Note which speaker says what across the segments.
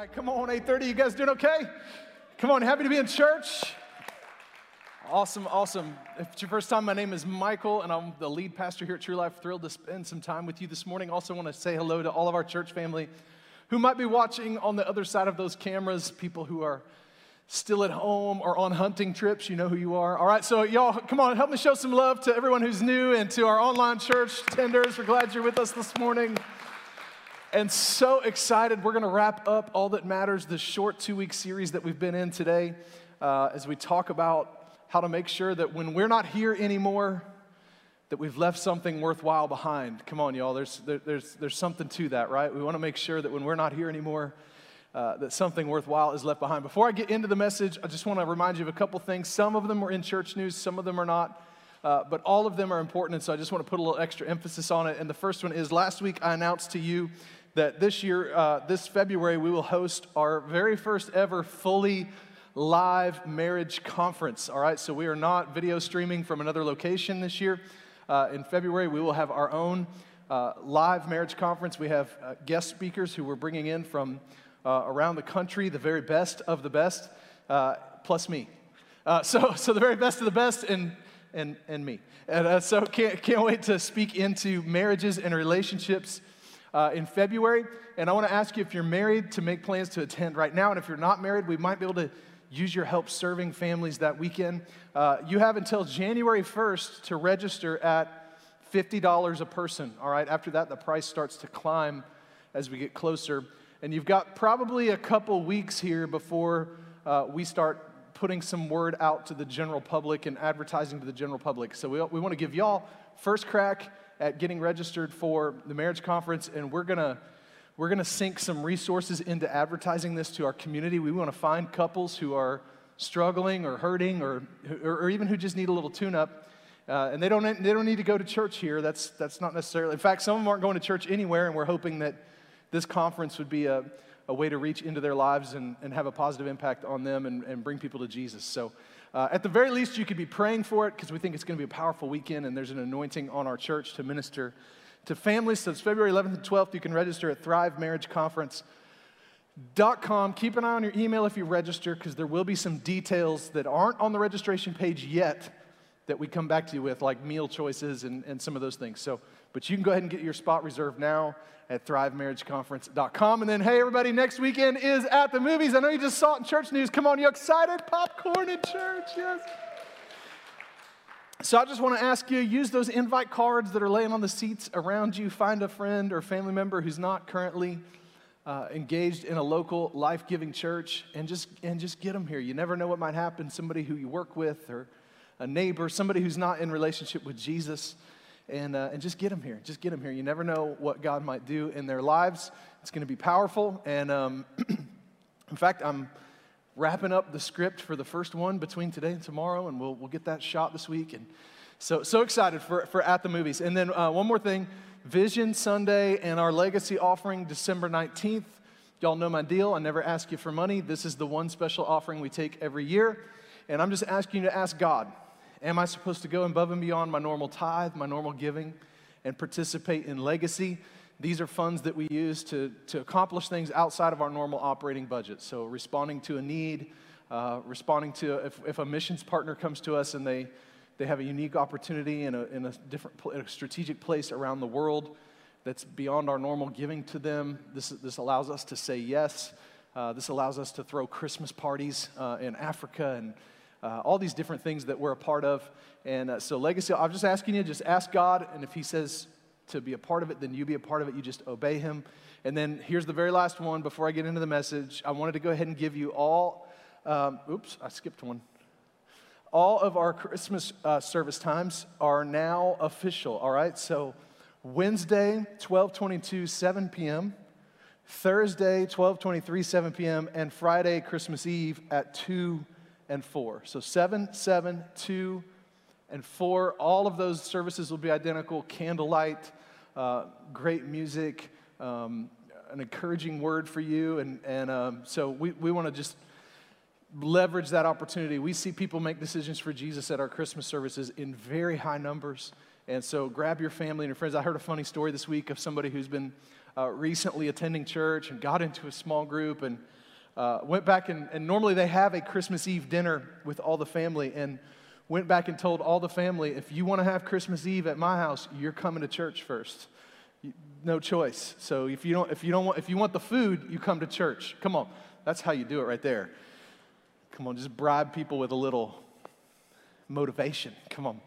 Speaker 1: right, come on, 8:30. You guys doing okay? Come on, happy to be in church. Awesome, awesome. If it's your first time, my name is Michael, and I'm the lead pastor here at True Life. Thrilled to spend some time with you this morning. Also, want to say hello to all of our church family who might be watching on the other side of those cameras. People who are still at home or on hunting trips, you know who you are. All right, so y'all, come on, help me show some love to everyone who's new and to our online church tenders. We're glad you're with us this morning and so excited. We're going to wrap up All That Matters, this short two week series that we've been in today, uh, as we talk about how to make sure that when we're not here anymore, that we've left something worthwhile behind. Come on, y'all, there's, there, there's, there's something to that, right? We want to make sure that when we're not here anymore, uh, that something worthwhile is left behind. Before I get into the message, I just want to remind you of a couple things. Some of them are in church news, some of them are not. Uh, but all of them are important, and so I just want to put a little extra emphasis on it. And the first one is last week I announced to you that this year, uh, this February, we will host our very first ever fully live marriage conference. All right, so we are not video streaming from another location this year. Uh, in February, we will have our own uh, live marriage conference. We have uh, guest speakers who we're bringing in from uh, around the country, the very best of the best, uh, plus me. so, so the very best of the best and and, and me. And so can't, can't wait to speak into marriages and relationships uh, in February. And I want to ask you if you're married to make plans to attend right now. And if you're not married, we might be able to use your help serving families that weekend. Uh, you have until January 1st to register at $50 a person. All right, after that, the price starts to climb as we get closer. And you've got probably a couple weeks here before uh, we start putting some word out to the general public and advertising to the general public. So we, we want to give y'all first crack at getting registered for the marriage conference, and we're gonna we're gonna sink some resources into advertising this to our community. We want to find couples who are struggling or hurting or, or, even who just need a little tune-up. Uh, and they don't, they don't need to go to church here. That's, that's not necessarily, in fact, some of them aren't going to church anywhere, and we're hoping that this conference would be a, a way to reach into their lives and, and have a positive impact on them and, and bring people to Jesus. So uh, at the very least, you could be praying for it because we think it's going to be a powerful weekend and there's an anointing on our church to minister to families. So it's February 11th and 12th. You can register at thrivemarriageconference.com. Keep an eye on your email if you register because there will be some details that aren't on the registration page yet that we come back to you with, like meal choices and, and some of those things. So, but you can go ahead and get your spot reserved now at thrivemarriageconference.com. And then, hey, everybody, next weekend is at the movies. I know you just saw it in church news. Come on, you excited? Popcorn in church, yes. So I just want to ask you use those invite cards that are laying on the seats around you. Find a friend or family member who's not currently uh, engaged in a local life giving church and just, and just get them here. You never know what might happen. Somebody who you work with or a neighbor, somebody who's not in relationship with Jesus and, uh, and just get them here. Just get them here. You never know what God might do in their lives. It's going to be powerful. And um, in fact, I'm wrapping up the script for the first one between today and tomorrow, and we'll, we'll get that shot this week. And so, so excited for, for At the Movies. And then uh, one more thing Vision Sunday and our legacy offering December 19th. Y'all know my deal. I never ask you for money. This is the one special offering we take every year. And I'm just asking you to ask God Am I supposed to go above and beyond my normal tithe, my normal giving, and participate in legacy? These are funds that we use to, to accomplish things outside of our normal operating budget. So, responding to a need, uh, responding to if, if a missions partner comes to us and they, they have a unique opportunity in a, in a different in a strategic place around the world that's beyond our normal giving to them, this, this allows us to say yes. Uh, this allows us to throw Christmas parties uh, in Africa and uh, all these different things that we're a part of. And uh, so, legacy, I'm just asking you, just ask God, and if He says to be a part of it, then you be a part of it. You just obey Him. And then here's the very last one before I get into the message. I wanted to go ahead and give you all, um, oops, I skipped one. All of our Christmas uh, service times are now official, all right? So, Wednesday, 1222, 7 p.m., Thursday, 1223, 7 p.m., and Friday, Christmas Eve at 2 and 4. So 7, 7, 2, and 4. All of those services will be identical candlelight, uh, great music, um, an encouraging word for you. And, and um, so we, we want to just leverage that opportunity. We see people make decisions for Jesus at our Christmas services in very high numbers. And so grab your family and your friends. I heard a funny story this week of somebody who's been uh, recently attending church and got into a small group and uh, went back and, and normally they have a Christmas Eve dinner with all the family and went back and told all the family, if you want to have Christmas Eve at my house, you're coming to church first. No choice. So if you don't, if you don't want, if you want the food, you come to church. Come on, that's how you do it right there. Come on, just bribe people with a little motivation. Come on.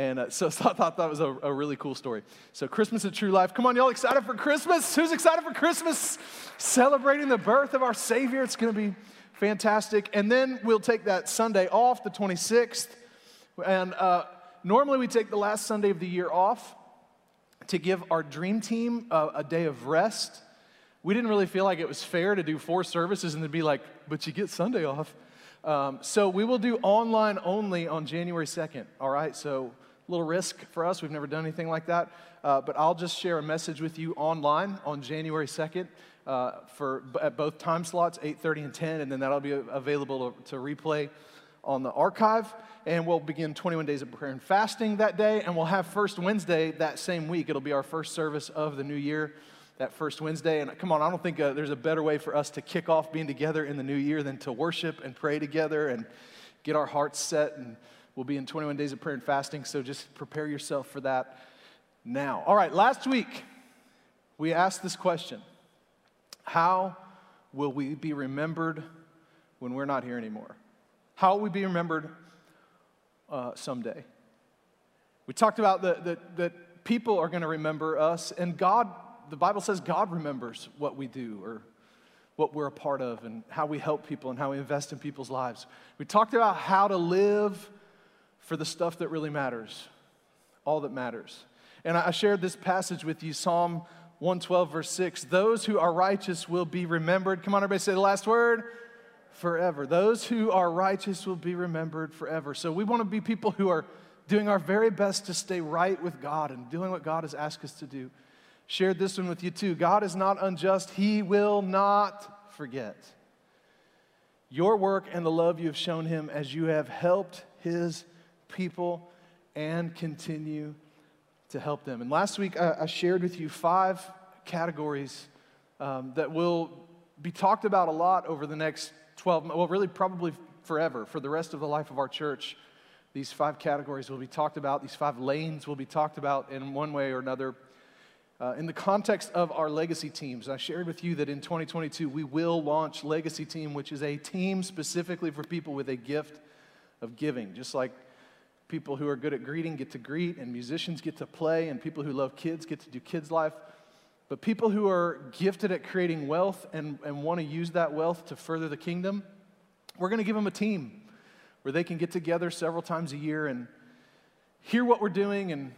Speaker 1: And uh, so, I thought that was a, a, really cool story. So, Christmas at True Life. Come on, y'all excited for Christmas? Who's excited for Christmas? Celebrating the birth of our Savior. It's going to be fantastic. And then we'll take that Sunday off, the 26th. And uh, normally we take the last Sunday of the year off to give our dream team a, a day of rest. We didn't really feel like it was fair to do four services and to be like, but you get Sunday off. Um, so we will do online only on January 2nd, all right? So little risk for us. We've never done anything like that. Uh, but I'll just share a message with you online on January 2nd uh, for, at both time slots, 8.30 and 10, and then that'll be available to, to replay on the archive. And we'll begin 21 days of prayer and fasting that day, and we'll have First Wednesday that same week. It'll be our first service of the new year that first Wednesday. And come on, I don't think uh, there's a better way for us to kick off being together in the new year than to worship and pray together and get our hearts set. And we'll be in 21 days of prayer and fasting, so just prepare yourself for that now. All right, last week we asked this question How will we be remembered when we're not here anymore? How will we be remembered uh, someday? We talked about that that people are going to remember us, and God the Bible says God remembers what we do or what we're a part of and how we help people and how we invest in people's lives. We talked about how to live for the stuff that really matters, all that matters. And I shared this passage with you Psalm 112, verse 6. Those who are righteous will be remembered. Come on, everybody, say the last word forever. Those who are righteous will be remembered forever. So we want to be people who are doing our very best to stay right with God and doing what God has asked us to do shared this one with you too. God is not unjust, He will not forget your work and the love you have shown Him as you have helped His people and continue to help them. And last week, I, I shared with you five categories um, that will be talked about a lot over the next 12, well, really, probably forever, for the rest of the life of our church. These five categories will be talked about, these five lanes will be talked about in one way or another uh, in the context of our legacy teams, I shared with you that in 2022 we will launch Legacy Team, which is a team specifically for people with a gift of giving. Just like people who are good at greeting get to greet, and musicians get to play, and people who love kids get to do kids' life. But people who are gifted at creating wealth and, and want to use that wealth to further the kingdom, we're going to give them a team where they can get together several times a year and hear what we're doing and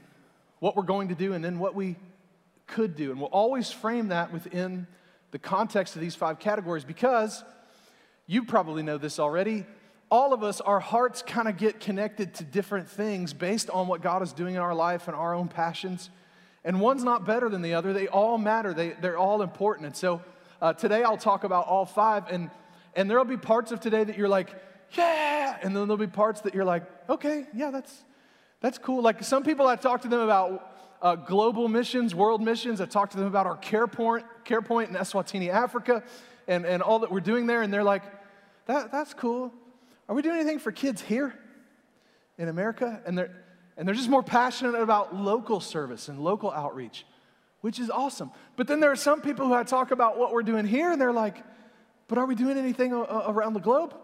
Speaker 1: what we're going to do, and then what we could do. And we'll always frame that within the context of these five categories because you probably know this already. All of us, our hearts kind of get connected to different things based on what God is doing in our life and our own passions. And one's not better than the other. They all matter, they, they're all important. And so uh, today I'll talk about all five. And, and there'll be parts of today that you're like, yeah. And then there'll be parts that you're like, okay, yeah, that's, that's cool. Like some people I talk to them about uh, global missions, world missions. I talked to them about our care point, care point in Eswatini, Africa, and, and all that we're doing there. And they're like, that, that's cool. Are we doing anything for kids here in America? And they're, and they're just more passionate about local service and local outreach, which is awesome. But then there are some people who I talk about what we're doing here, and they're like, but are we doing anything around the globe?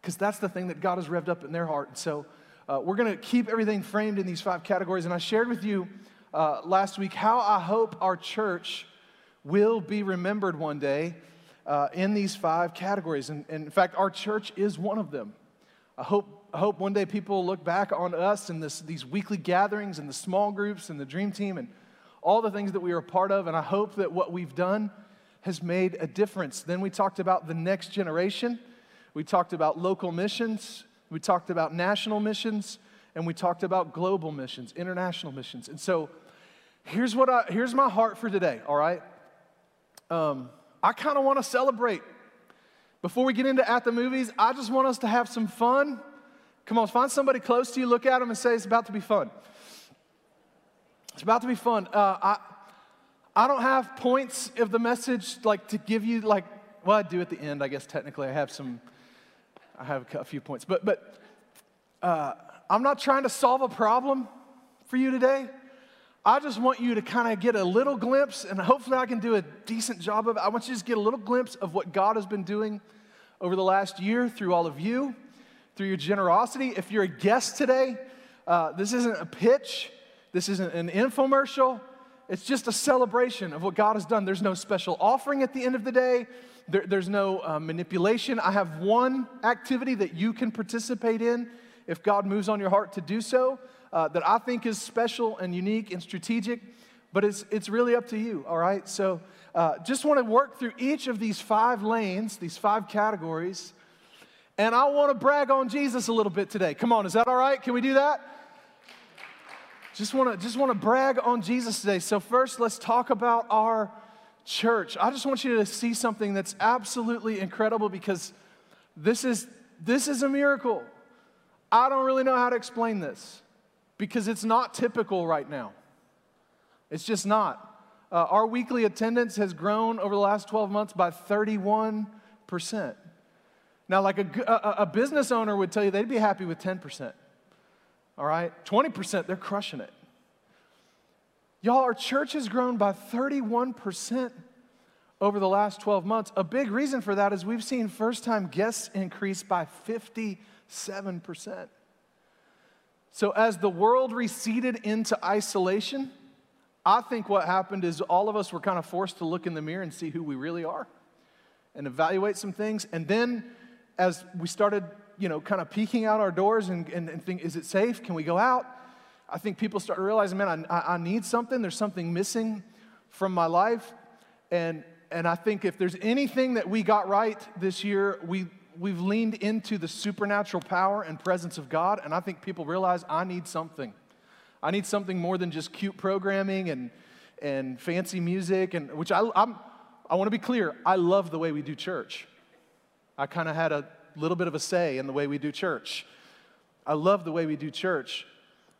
Speaker 1: Because that's the thing that God has revved up in their heart. And so uh, we're going to keep everything framed in these five categories. And I shared with you uh, last week how I hope our church will be remembered one day uh, in these five categories. And, and, in fact, our church is one of them. I hope, I hope one day people look back on us and this, these weekly gatherings and the small groups and the dream team and all the things that we are a part of. And I hope that what we've done has made a difference. Then we talked about the next generation. We talked about local missions. We talked about national missions. And we talked about global missions, international missions. And so, here's what I, here's my heart for today, all right? Um, I kind of want to celebrate. Before we get into at the movies, I just want us to have some fun. Come on, find somebody close to you, look at them, and say, It's about to be fun. It's about to be fun. Uh, I, I don't have points of the message like to give you like well I do at the end I guess technically I have some I have a few points but but uh, I'm not trying to solve a problem for you today. I just want you to kind of get a little glimpse, and hopefully I can do a decent job of it. I want you to just get a little glimpse of what God has been doing over the last year through all of you, through your generosity. If you're a guest today, uh, this isn't a pitch, this isn't an infomercial. It's just a celebration of what God has done. There's no special offering at the end of the day. There, there's no uh, manipulation. I have one activity that you can participate in if God moves on your heart to do so uh, that I think is special and unique and strategic, but it's, it's really up to you, all right? So uh, just want to work through each of these five lanes, these five categories, and I want to brag on Jesus a little bit today. Come on, is that all right? Can we do that? Just want to just want to brag on Jesus today. So first, let's talk about our church. I just want you to see something that's absolutely incredible because this is this is a miracle. I don't really know how to explain this because it's not typical right now. It's just not. Uh, our weekly attendance has grown over the last 12 months by 31%. Now, like a, a, a business owner would tell you they'd be happy with 10%. All right? 20%, they're crushing it. Y'all, our church has grown by 31% over the last 12 months. A big reason for that is we've seen first time guests increase by 57%. So, as the world receded into isolation, I think what happened is all of us were kind of forced to look in the mirror and see who we really are and evaluate some things. And then, as we started, you know, kind of peeking out our doors and, and, and think, is it safe? Can we go out? I think people started realizing, man, I, I need something. There's something missing from my life. And, and I think if there's anything that we got right this year, we, we've leaned into the supernatural power and presence of God, and I think people realize I need something. I need something more than just cute programming and, and fancy music, and which I, I want to be clear, I love the way we do church. I kind of had a little bit of a say in the way we do church. I love the way we do church,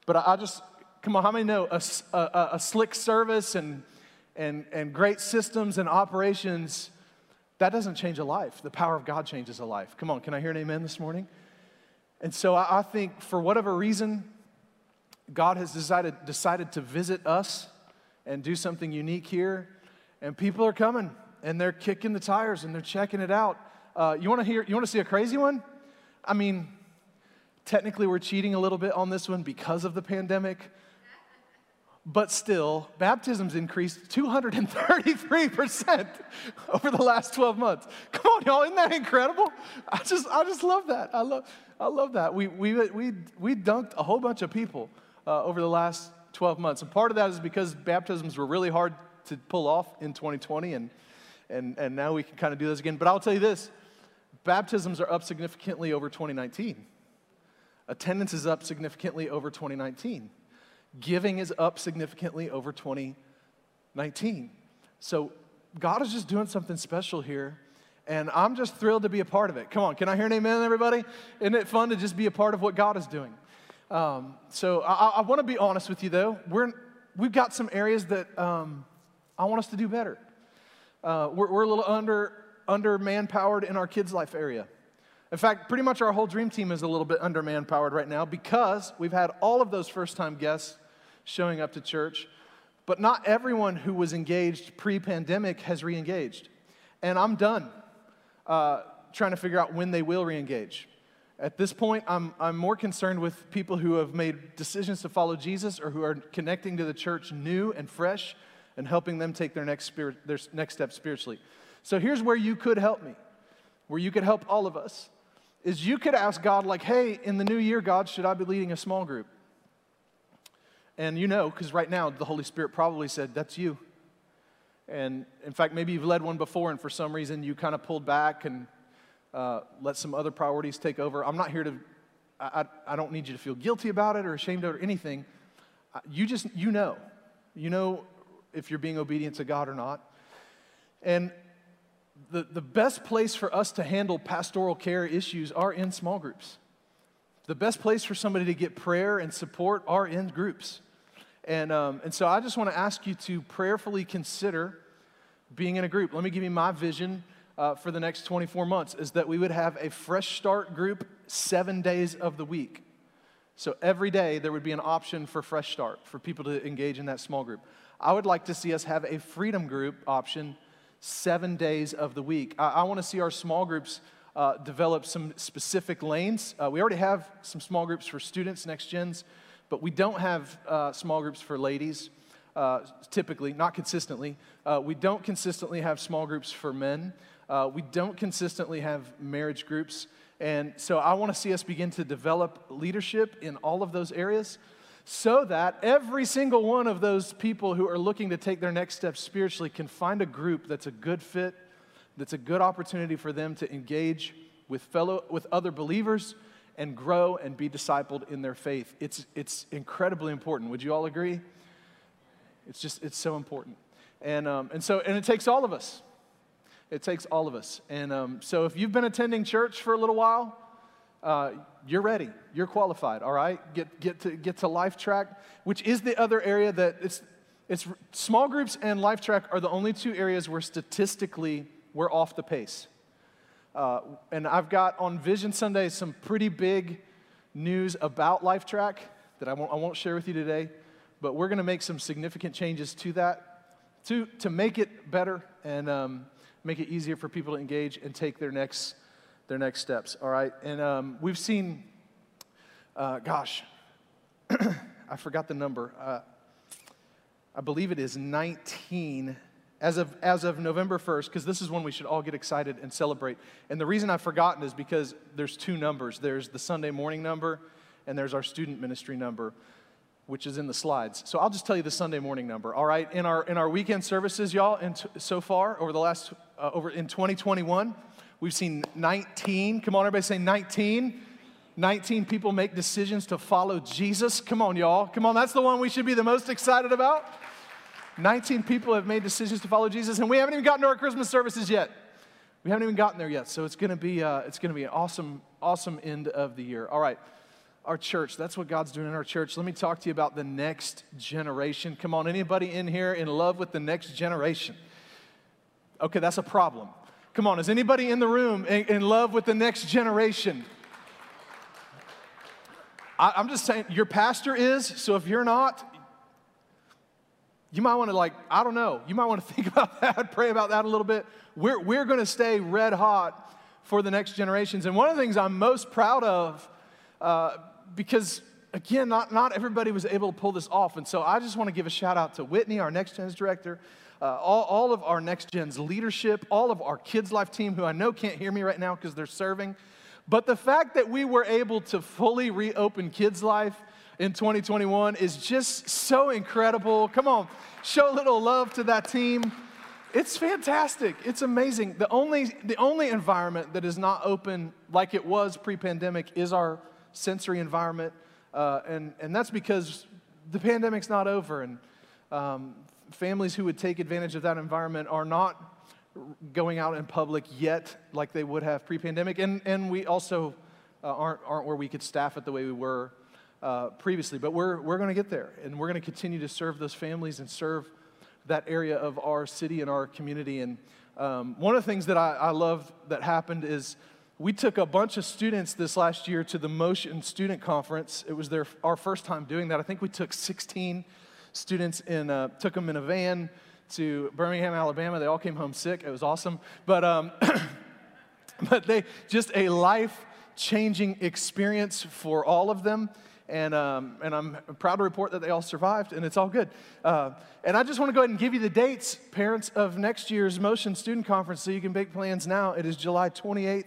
Speaker 1: but I, I just, come on, how many know a, a, a slick service and, and, and great systems and operations that doesn't change a life. The power of God changes a life. Come on, can I hear an amen this morning? And so I, I think for whatever reason, God has decided, decided to visit us and do something unique here. And people are coming and they're kicking the tires and they're checking it out. Uh, you want to hear? You want to see a crazy one? I mean, technically we're cheating a little bit on this one because of the pandemic. But still, baptisms increased 233% over the last 12 months. Come on, y'all, isn't that incredible? I just, I just love that. I love, I love that. We, we, we, we dunked a whole bunch of people uh, over the last 12 months. And part of that is because baptisms were really hard to pull off in 2020, and, and, and now we can kind of do this again. But I'll tell you this baptisms are up significantly over 2019, attendance is up significantly over 2019. Giving is up significantly over 2019. So God is just doing something special here. And I'm just thrilled to be a part of it. Come on, can I hear an amen, everybody? Isn't it fun to just be a part of what God is doing? Um, so I, I want to be honest with you, though. We're, we've got some areas that um, I want us to do better. Uh, we're, we're a little under, under manpowered in our kids' life area. In fact, pretty much our whole dream team is a little bit under manpowered right now because we've had all of those first time guests showing up to church. But not everyone who was engaged pre pandemic has re engaged. And I'm done uh, trying to figure out when they will re engage. At this point, I'm, I'm more concerned with people who have made decisions to follow Jesus or who are connecting to the church new and fresh and helping them take their next, spirit, their next step spiritually. So here's where you could help me, where you could help all of us, is you could ask God, like, hey, in the new year, God, should I be leading a small group? And you know, because right now the Holy Spirit probably said, That's you. And in fact, maybe you've led one before, and for some reason you kind of pulled back and uh, let some other priorities take over. I'm not here to, I, I don't need you to feel guilty about it or ashamed of it or anything. You just, you know. You know if you're being obedient to God or not. And the, the best place for us to handle pastoral care issues are in small groups. The best place for somebody to get prayer and support are in groups. And, um, and so I just want to ask you to prayerfully consider being in a group. Let me give you my vision uh, for the next 24 months is that we would have a fresh start group seven days of the week. So every day there would be an option for fresh start for people to engage in that small group. I would like to see us have a freedom group option seven days of the week. I, I want to see our small groups uh, develop some specific lanes. Uh, we already have some small groups for students, next gens, but we don't have uh, small groups for ladies. Uh, typically, not consistently. Uh, we don't consistently have small groups for men. Uh, we don't consistently have marriage groups. And so I want to see us begin to develop leadership in all of those areas so that every single one of those people who are looking to take their next step spiritually can find a group that's a good fit, that's a good opportunity for them to engage with fellow with other believers and grow and be discipled in their faith. It's it's incredibly important. Would you all agree? It's just it's so important. And um, and so and it takes all of us. It takes all of us. And um, so if you've been attending church for a little while, uh, you're ready. You're qualified, all right? Get, get, to, get to LifeTrack, which is the other area that it's, it's small groups and LifeTrack are the only two areas where statistically we're off the pace. Uh, and I've got on Vision Sunday some pretty big news about LifeTrack that I won't, I won't share with you today, but we're going to make some significant changes to that to, to make it better and um, make it easier for people to engage and take their next, their next steps. All right. And um, we've seen, uh, gosh, I forgot the number. Uh, I believe it is 19 as of, as of November 1st, because this is when we should all get excited and celebrate. And the reason I've forgotten is because there's two numbers there's the Sunday morning number, and there's our student ministry number which is in the slides. So I'll just tell you the Sunday morning number. All right, in our in our weekend services, y'all, and t- so far over the last uh, over in 2021, we've seen 19. Come on, everybody, say 19. 19 people make decisions to follow Jesus. Come on, y'all. Come on, that's the one we should be the most excited about. 19 people have made decisions to follow Jesus, and we haven't even gotten to our Christmas services yet. We haven't even gotten there yet, so it's to be uh, it's to be an awesome, awesome end of the year. All right our church. That's what God's doing in our church. Let me talk to you about the next generation. Come on, anybody in here in love with the next generation? Okay, that's a problem. Come on, is anybody in the room in, in love with the next generation? I, I'm just saying, your pastor is, so if you're not, you might want to like i don't know you might want to think about that pray about that a little bit we're, we're going to stay red hot for the next generations and one of the things i'm most proud of uh, because again, not, not everybody was able to pull this off. And so I just want to give a shout out to Whitney, our Next gen's director, uh, all, all of our Next gen's leadership, all of our Kids Life team, who I know can't hear me right now because they're serving. But the fact that we were able to fully reopen Kids Life in 2021 is just so incredible. Come on, show a little love to that team. It's fantastic. It's amazing. The only, the only environment that is not open like it was pre pandemic is our sensory environment. Uh, and, and that's because the pandemic's not over, and um, families who would take advantage of that environment are not going out in public yet like they would have pre pandemic. And, and we also uh, aren't, aren't where we could staff it the way we were uh, previously. But we're, we're going to get there, and we're going to continue to serve those families and serve that area of our city and our community. And um, one of the things that I, I love that happened is we took a bunch of students this last year to the Motion Student Conference. It was their, our first time doing that. I think we took 16 students in, uh, took them in a van to Birmingham, Alabama. They all came home sick. It was awesome. But, um, but they, just a life changing experience for all of them. And, um, and I'm proud to report that they all survived, and it's all good. Uh, and I just want to go ahead and give you the dates, parents, of next year's Motion Student Conference so you can make plans now. It is July 28th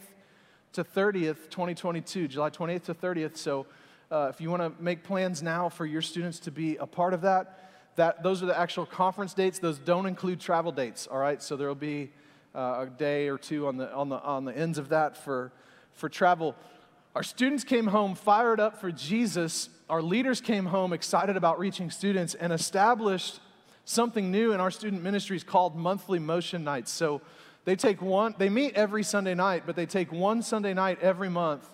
Speaker 1: to 30th, 2022, July 28th to 30th. So uh, if you want to make plans now for your students to be a part of that, that those are the actual conference dates. Those don't include travel dates, all right? So there will be uh, a day or two on the, on, the, on the ends of that for, for travel. Our students came home fired up for Jesus. Our leaders came home excited about reaching students and established something new in our student ministries called monthly motion nights. So they take one, they meet every Sunday night, but they take one Sunday night every month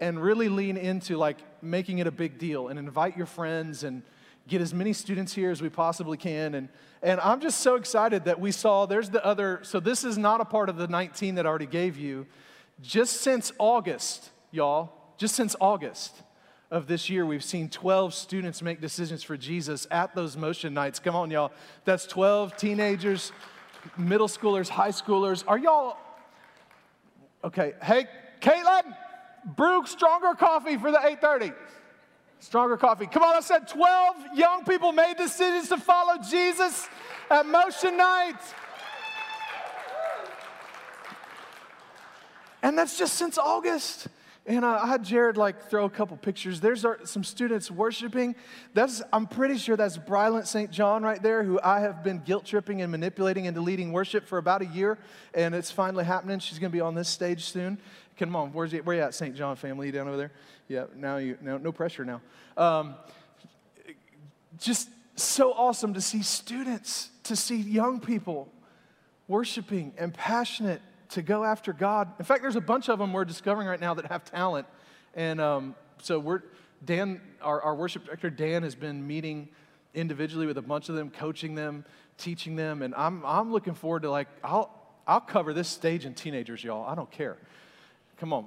Speaker 1: and really lean into like making it a big deal and invite your friends and get as many students here as we possibly can. And, and I'm just so excited that we saw there's the other. So, this is not a part of the 19 that I already gave you. Just since August, y'all, just since August of this year, we've seen 12 students make decisions for Jesus at those motion nights. Come on, y'all. That's 12 teenagers, middle schoolers, high schoolers. Are y'all okay? Hey, Caitlin, brew stronger coffee for the 8:30. Stronger coffee. Come on, I said 12 young people made decisions to follow Jesus at motion night. And that's just since August. And I had Jared like throw a couple pictures. There's our, some students worshiping. That's I'm pretty sure that's Brylant St. John right there, who I have been guilt tripping and manipulating into leading worship for about a year, and it's finally happening. She's going to be on this stage soon. Come on, where's he, where you at, St. John family You down over there? Yeah, now you no, no pressure now. Um, just so awesome to see students, to see young people worshiping and passionate to go after God. In fact, there's a bunch of them we're discovering right now that have talent. And um, so we're, Dan, our, our worship director, Dan, has been meeting individually with a bunch of them, coaching them, teaching them. And I'm, I'm looking forward to like, I'll, I'll cover this stage in teenagers, y'all. I don't care. Come on.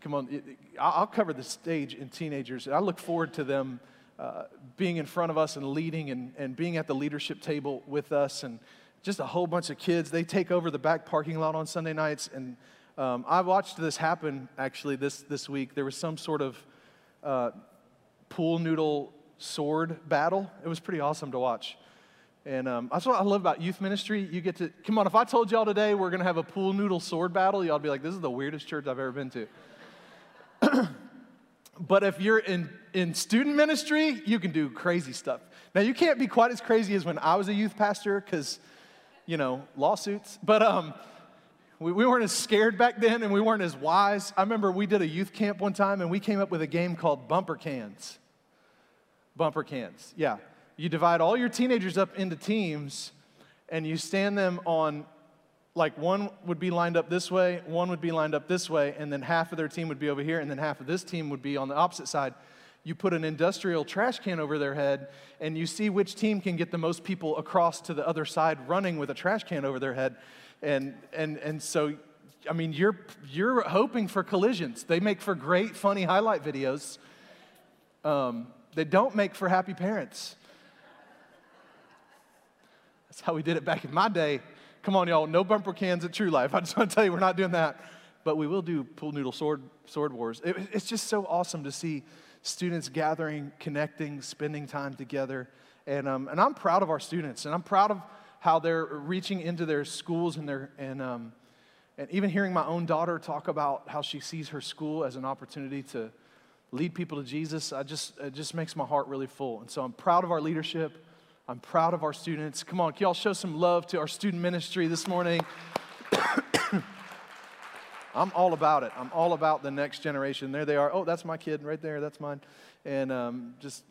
Speaker 1: Come on. I'll cover the stage in teenagers. I look forward to them uh, being in front of us and leading and, and being at the leadership table with us and just a whole bunch of kids. They take over the back parking lot on Sunday nights. And um, I watched this happen actually this, this week. There was some sort of uh, pool noodle sword battle. It was pretty awesome to watch. And um, that's what I love about youth ministry. You get to, come on, if I told y'all today we're going to have a pool noodle sword battle, y'all would be like, this is the weirdest church I've ever been to. but if you're in, in student ministry, you can do crazy stuff. Now, you can't be quite as crazy as when I was a youth pastor because you know, lawsuits. But um, we, we weren't as scared back then and we weren't as wise. I remember we did a youth camp one time and we came up with a game called bumper cans. Bumper cans, yeah. You divide all your teenagers up into teams and you stand them on, like, one would be lined up this way, one would be lined up this way, and then half of their team would be over here, and then half of this team would be on the opposite side you put an industrial trash can over their head, and you see which team can get the most people across to the other side running with a trash can over their head. And, and, and so, I mean, you're, you're hoping for collisions. They make for great, funny highlight videos. Um, they don't make for happy parents. That's how we did it back in my day. Come on, y'all, no bumper cans at True Life. I just want to tell you, we're not doing that. But we will do pool noodle sword, sword wars. It, it's just so awesome to see students gathering, connecting, spending time together. And, um, and I'm proud of our students, and I'm proud of how they're reaching into their schools and, their, and, um, and even hearing my own daughter talk about how she sees her school as an opportunity to lead people to Jesus, I just, it just makes my heart really full. And so I'm proud of our leadership. I'm proud of our students. Come on, can y'all show some love to our student ministry this morning? I'm all about it. I'm all about the next generation. There they are. Oh, that's my kid right there. That's mine. And um, just,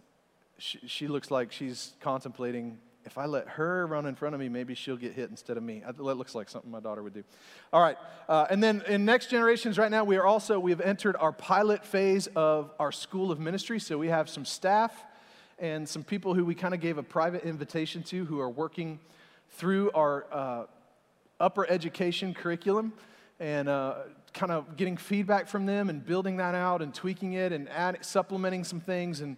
Speaker 1: she, she, looks like she's contemplating if I let her run in front of me, maybe she'll get hit instead of me. That looks like something my daughter would do. All right. Uh, and then in next generations, right now, we are also, we have entered our pilot phase of our school of ministry. So we have some staff and some people who we kind of gave a private invitation to who are working through our uh, upper education curriculum and uh, kind of getting feedback from them and building that out and tweaking it and add, supplementing some things and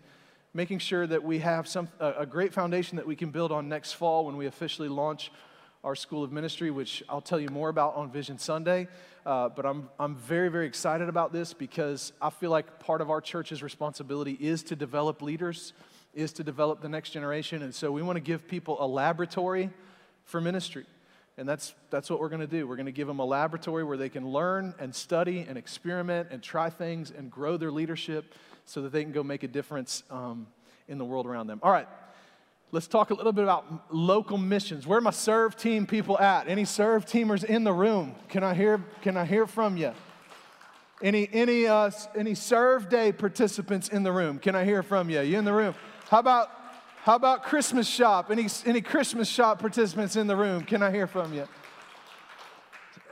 Speaker 1: making sure that we have some, a, a great foundation that we can build on next fall when we officially launch our School of Ministry, which I'll tell you more about on Vision Sunday. Uh, but I'm, I'm very, very excited about this because I feel like part of our church's responsibility is to develop leaders, is to develop the next generation. And so we want to give people a laboratory for ministry. And that's, that's what we're going to do. We're going to give them a laboratory where they can learn and study and experiment and try things and grow their leadership so that they can go make a difference um, in the world around them. All right, let's talk a little bit about local missions. Where are my serve team people at? Any serve teamers in the room? Can I hear, can I hear from you? Any, any, uh, any serve day participants in the room? Can I hear from you? You in the room? How about how about Christmas shop? Any, any Christmas shop participants in the room? Can I hear from you?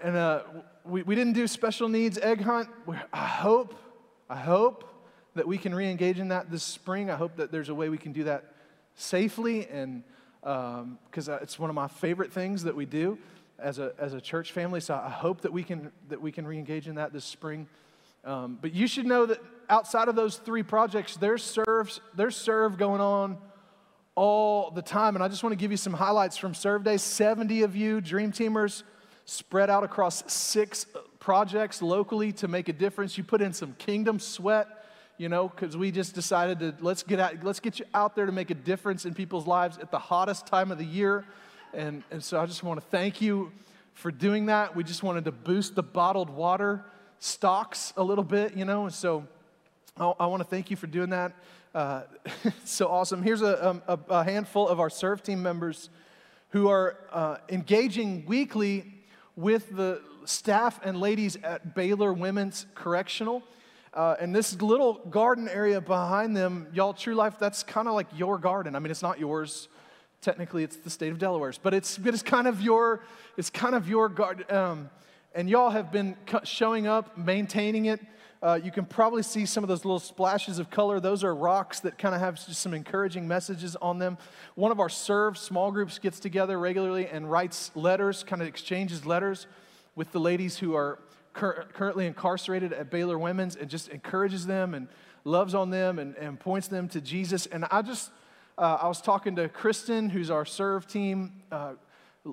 Speaker 1: And uh, we, we didn't do special needs egg hunt. I hope, I hope that we can re engage in that this spring. I hope that there's a way we can do that safely and because um, it's one of my favorite things that we do as a, as a church family. So I hope that we can, that we can re-engage in that this spring. Um, but you should know that outside of those three projects, there's serves, there's serve going on all the time. And I just want to give you some highlights from Serve Day. 70 of you, Dream Teamers, spread out across six projects locally to make a difference. You put in some kingdom sweat, you know, because we just decided to let's get out, let's get you out there to make a difference in people's lives at the hottest time of the year. And, and so I just want to thank you for doing that. We just wanted to boost the bottled water stocks a little bit, you know, and so I, I want to thank you for doing that. Uh, so awesome. Here's a, a, a, handful of our serve team members who are uh, engaging weekly with the staff and ladies at Baylor Women's Correctional. Uh, and this little garden area behind them, y'all, True Life, that's kind of like your garden. I mean, it's not yours. Technically, it's the state of Delaware's, but it's, it's kind of your, it's kind of your garden. Um, and y'all have been showing up, maintaining it. Uh, you can probably see some of those little splashes of color. Those are rocks that kind of have just some encouraging messages on them. One of our serve small groups gets together regularly and writes letters, kind of exchanges letters with the ladies who are cur- currently incarcerated at Baylor Women's and just encourages them and loves on them and, and points them to Jesus. And I just, uh, I was talking to Kristen, who's our serve team uh,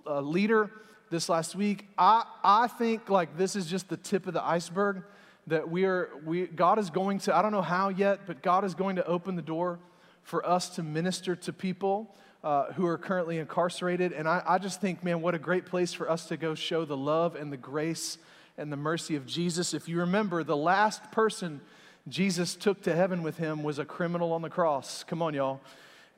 Speaker 1: uh, leader this last week. I, I think like this is just the tip of the iceberg that we are, we, God is going to, I don't know how yet, but God is going to open the door for us to minister to people uh, who are currently incarcerated. And I, I just think, man, what a great place for us to go show the love and the grace and the mercy of Jesus. If you remember, the last person Jesus took to heaven with him was a criminal on the cross. Come on, y'all.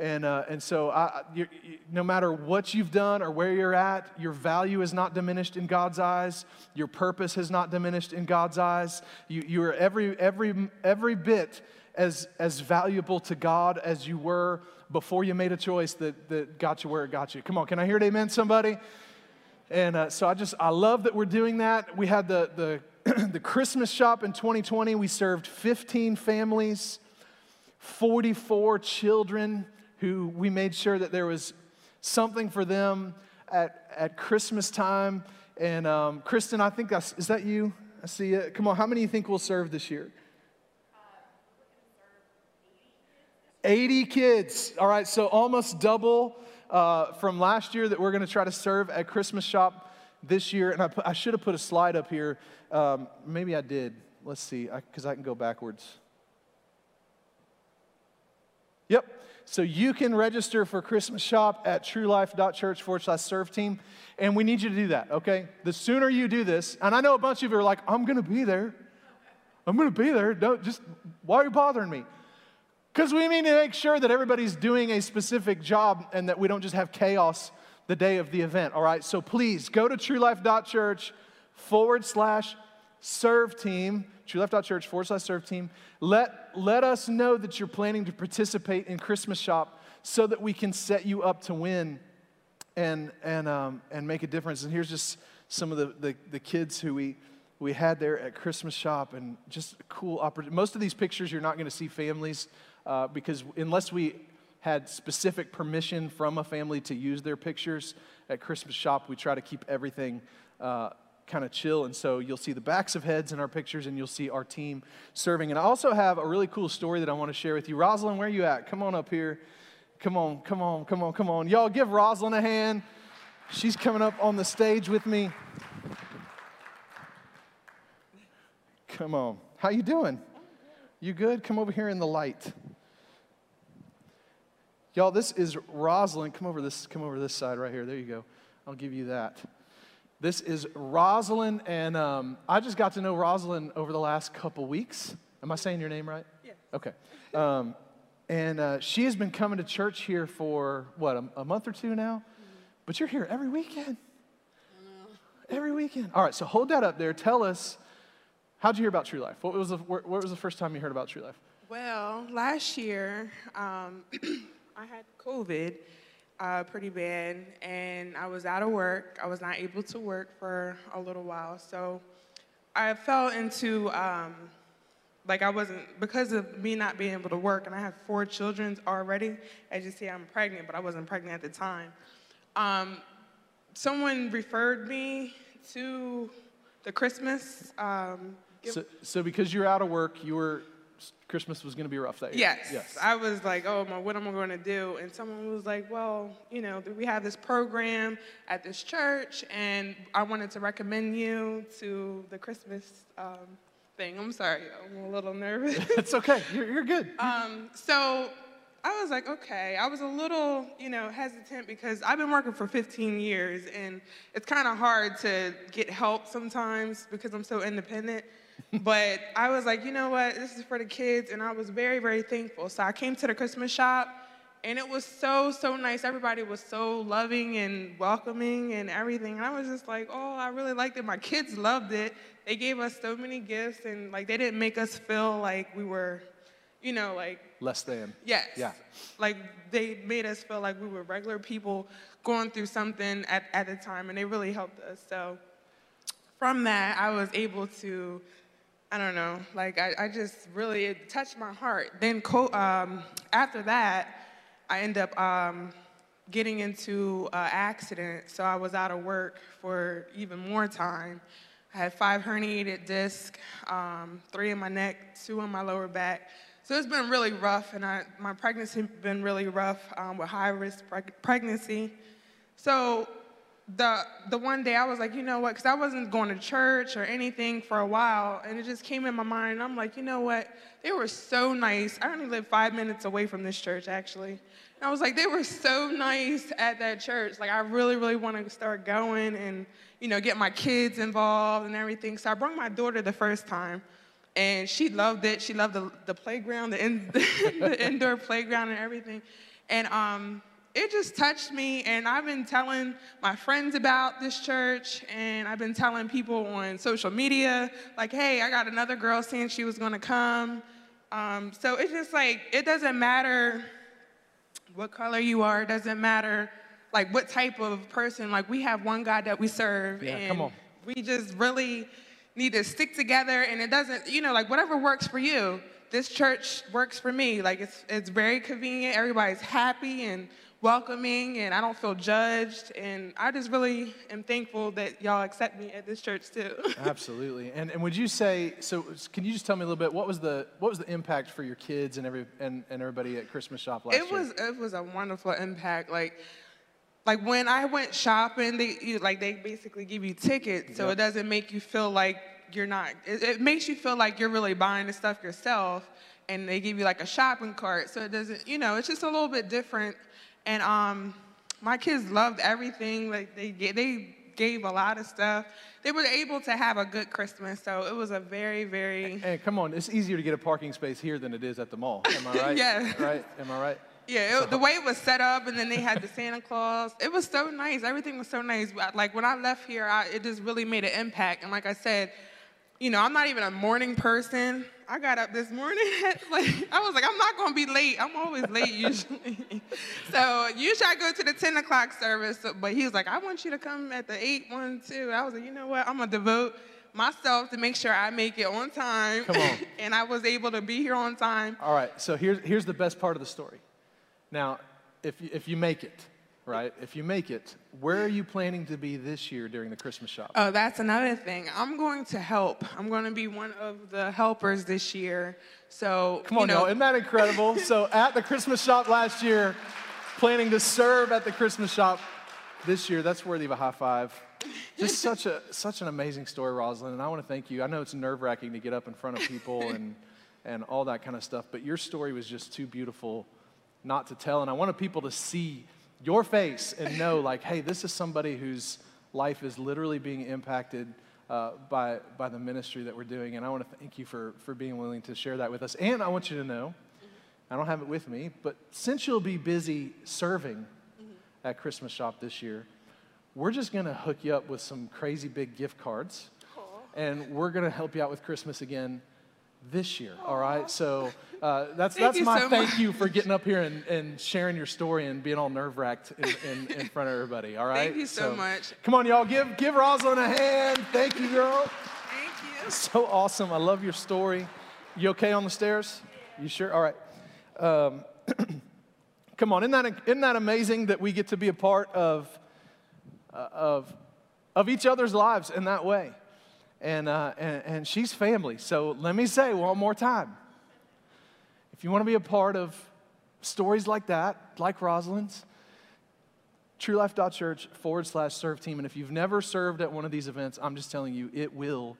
Speaker 1: And, uh, and so, I, you, no matter what you've done or where you're at, your value is not diminished in God's eyes. Your purpose has not diminished in God's eyes. You, you are every, every, every bit as, as valuable to God as you were before you made a choice that, that got you where it got you. Come on, can I hear it amen, somebody? And uh, so I just, I love that we're doing that. We had the, the, the Christmas shop in 2020. We served 15 families, 44 children who we made sure that there was something for them at, at Christmas time. And um, Kristen, I think that's, is that you? I see it. Come on, how many you think we'll serve this year? 80 kids. All right, so almost double uh, from last year that we're going to try to serve at Christmas Shop this year. And I, I should have put a slide up here. Um, maybe I did. Let's see, because I, I can go backwards. Yep. So you can register for Christmas shop at truelife.church forward slash serve team. And we need you to do that, okay? The sooner you do this, and I know a bunch of you are like, I'm gonna be there. I'm gonna be there. Don't just why are you bothering me? Because we need to make sure that everybody's doing a specific job and that we don't just have chaos the day of the event, all right? So please go to truelife.church forward slash serve team truelife.church forward slash serve team. Let, let us know that you're planning to participate in Christmas Shop so that we can set you up to win and, and, um, and make a difference. And here's just some of the, the, the kids who we, we had there at Christmas Shop and just cool opportunity. Most of these pictures, you're not going to see families uh, because unless we had specific permission from a family to use their pictures at Christmas Shop, we try to keep everything uh, kind of chill. And so you'll see the backs of heads in our pictures and you'll see our team serving. And I also have a really cool story that I want to share with you. Rosalind, where are you at? Come on up here. Come on, come on, come on, come on. Y'all give Rosalind a hand. She's coming up on the stage with me. Come on. How you doing? You good? Come over here in the light. Y'all, this is Rosalind. Come over this, come over this side right here. There you go. I'll give you that. This is Rosalind, and um, I just got to know Rosalind over the last couple weeks. Am I saying your name right?
Speaker 2: Yeah.
Speaker 1: Okay. Um, and uh, she has been coming to church here for, what, a, a month or two now? Mm-hmm. But you're here every weekend. Every weekend. All right, so hold that up there. Tell us, how'd you hear about True Life? What was the, what was the first time you heard about True Life?
Speaker 2: Well, last year, um, I had COVID uh, pretty bad, and I was out of work. I was not able to work for a little while, so I fell into um, like I wasn't because of me not being able to work, and I have four children already. As you see, I'm pregnant, but I wasn't pregnant at the time. Um, someone referred me to the Christmas. Um,
Speaker 1: So, so because you're out of work, you were Christmas was going to be rough that year.
Speaker 2: Yes.
Speaker 1: Yes.
Speaker 2: I was like, oh, my, what am I going to do? And someone was like, well, you know, we have this program at this church, and I wanted to recommend you to the Christmas um, thing. I'm sorry, I'm a little nervous.
Speaker 1: it's okay. You're, you're good.
Speaker 2: um, so I was like, okay. I was a little, you know, hesitant because I've been working for 15 years, and it's kind of hard to get help sometimes because I'm so independent but I was like, you know what, this is for the kids, and I was very, very thankful. So I came to the Christmas shop, and it was so, so nice. Everybody was so loving and welcoming and everything. And I was just like, oh, I really liked it. My kids loved it. They gave us so many gifts, and like they didn't make us feel like we were, you know, like
Speaker 1: less than.
Speaker 2: Yes.
Speaker 1: Yeah.
Speaker 2: Like they made us feel like we were regular people going through something at, at the time, and they really helped us. So from that, I was able to I don't know, like I, I just really, it touched my heart. Then um, after that, I end up um, getting into an accident, so I was out of work for even more time. I had five herniated discs, um, three in my neck, two in my lower back. So it's been really rough, and I, my pregnancy been really rough um, with high risk preg- pregnancy. So the the one day I was like, you know what? Because I wasn't going to church or anything for a while, and it just came in my mind. I'm like, you know what? They were so nice. I only live five minutes away from this church, actually. And I was like, they were so nice at that church. Like, I really, really want to start going and you know get my kids involved and everything. So I brought my daughter the first time, and she loved it. She loved the the playground, the, in, the indoor playground, and everything. And um, it just touched me and i've been telling my friends about this church and i've been telling people on social media like hey i got another girl saying she was going to come um, so it's just like it doesn't matter what color you are it doesn't matter like what type of person like we have one god that we serve
Speaker 1: yeah,
Speaker 2: and
Speaker 1: come on.
Speaker 2: we just really need to stick together and it doesn't you know like whatever works for you this church works for me like it's it's very convenient everybody's happy and welcoming and I don't feel judged. And I just really am thankful that y'all accept me at this church too.
Speaker 1: Absolutely. And, and would you say, so can you just tell me a little bit, what was the, what was the impact for your kids and, every, and, and everybody at Christmas Shop last
Speaker 2: it
Speaker 1: year?
Speaker 2: was, it was a wonderful impact. Like, like when I went shopping, they you, like they basically give you tickets, so
Speaker 1: Yep.
Speaker 2: it doesn't make you feel like you're not. It, it makes you feel like you're really buying the stuff yourself, and they give you like a shopping cart, so it doesn't. You know, it's just a little bit different. And um, my kids loved everything. Like they they gave a lot of stuff. They were able to have a good Christmas, so it was a very very
Speaker 1: Hey, come on, it's easier to get a parking space here than it is at the mall. Am I right?
Speaker 2: Yeah.
Speaker 1: Right? Am I right?
Speaker 2: Yeah, it, the way it was set up, and then they had the Santa Claus. It was so nice. Everything was so nice. But, Like when I left here, I, it just really made an impact. And like I said, you know, I'm not even a morning person. I got up this morning. Like I was like, I'm not gonna be late. I'm always late usually. so usually I go to the 10 o'clock service. But he was like, I want you to come at the 8 one too. I was like, you know what? I'm gonna devote myself to make sure I make it on time.
Speaker 1: Come on.
Speaker 2: and I was able to be here on time.
Speaker 1: All right, so here's, here's the best part of the story. Now, if you, if you make it, right, if you make it, where are you planning to be this year during the Christmas shop?
Speaker 2: Oh, that's another thing. I'm going to help. I'm going to be one of the helpers this year. So,
Speaker 1: Come on,
Speaker 2: you know,
Speaker 1: y'all, isn't that incredible? so at the Christmas shop last year, planning to serve at the Christmas shop this year, that's worthy of a high five. Just such a such an amazing story, Rosalind, and I want to thank you. I know it's nerve wracking to get up in front of people and and all that kind of stuff, but your story was just too beautiful not to tell. And I wanted people to see your face and know, like, hey, this is somebody whose life is literally being impacted uh, by, by the ministry that we're doing. And I want to thank you for, for being willing to share that with us. And I want you to know, I don't have it with me, but since you'll be busy serving at Christmas Shop this year, we're just going to hook you up with some crazy big gift cards. And we're going to help you out with Christmas again this year. All right. So uh, that's
Speaker 2: Thank
Speaker 1: that's my
Speaker 2: so
Speaker 1: thank
Speaker 2: much.
Speaker 1: you for getting up here and, and sharing your story and being all nerve wracked in, in, in front of everybody. All right.
Speaker 2: Thank you so much.
Speaker 1: Come on, y'all. Give give Rosalind a hand. Thank you, girl.
Speaker 2: thank you.
Speaker 1: So awesome. I love your story. You okay on the stairs? You sure? All right. Um, come on, isn't that, isn't that amazing that we get to be a part of, uh, of, of each other's lives in that way? And, uh, and, and she's family. So let me say one more time if you want to be a part of stories like that, like Rosalind's, truelife.church forward slash serve team. And if you've never served at one of these events, I'm just telling you, it will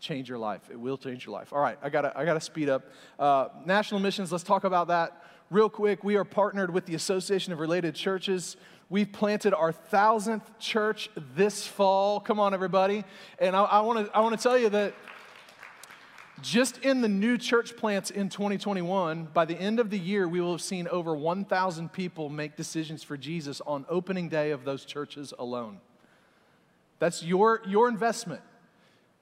Speaker 1: change your life. It will change your life. All right, I gotta, I gotta speed up. Uh, national missions, let's talk about that real quick. We are partnered with the Association of Related Churches. We've planted our thousandth church this fall. Come on, everybody. And I, I I wanna tell you that just in the new church plants in 2021, by the end of the year, we will have seen over 1,000 people make decisions for Jesus on opening day of those churches alone. That's your, your investment.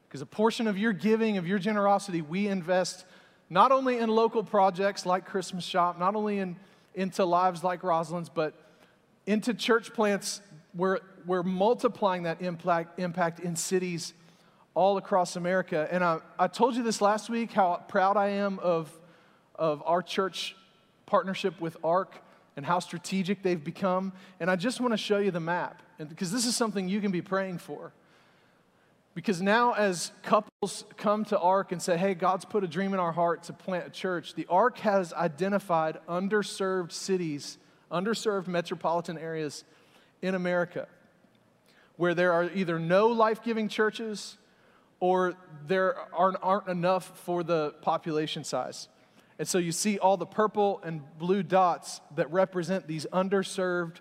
Speaker 1: Because a portion of your giving, of your generosity, we invest not only in local projects like Christmas Shop, not only in, into lives like Rosalind's, but into church plants where we're multiplying that impact, impact in cities all across America. And I, I told you this last week how proud I am of, of our church partnership with ARC and how strategic they've become. And I just want to show you the map, because this is something you can be praying for. Because now, as couples come to ARC and say, hey, God's put a dream in our heart to plant a church, the ARC has identified underserved cities, underserved metropolitan areas in America where there are either no life giving churches or there aren't, aren't enough for the population size. And so you see all the purple and blue dots that represent these underserved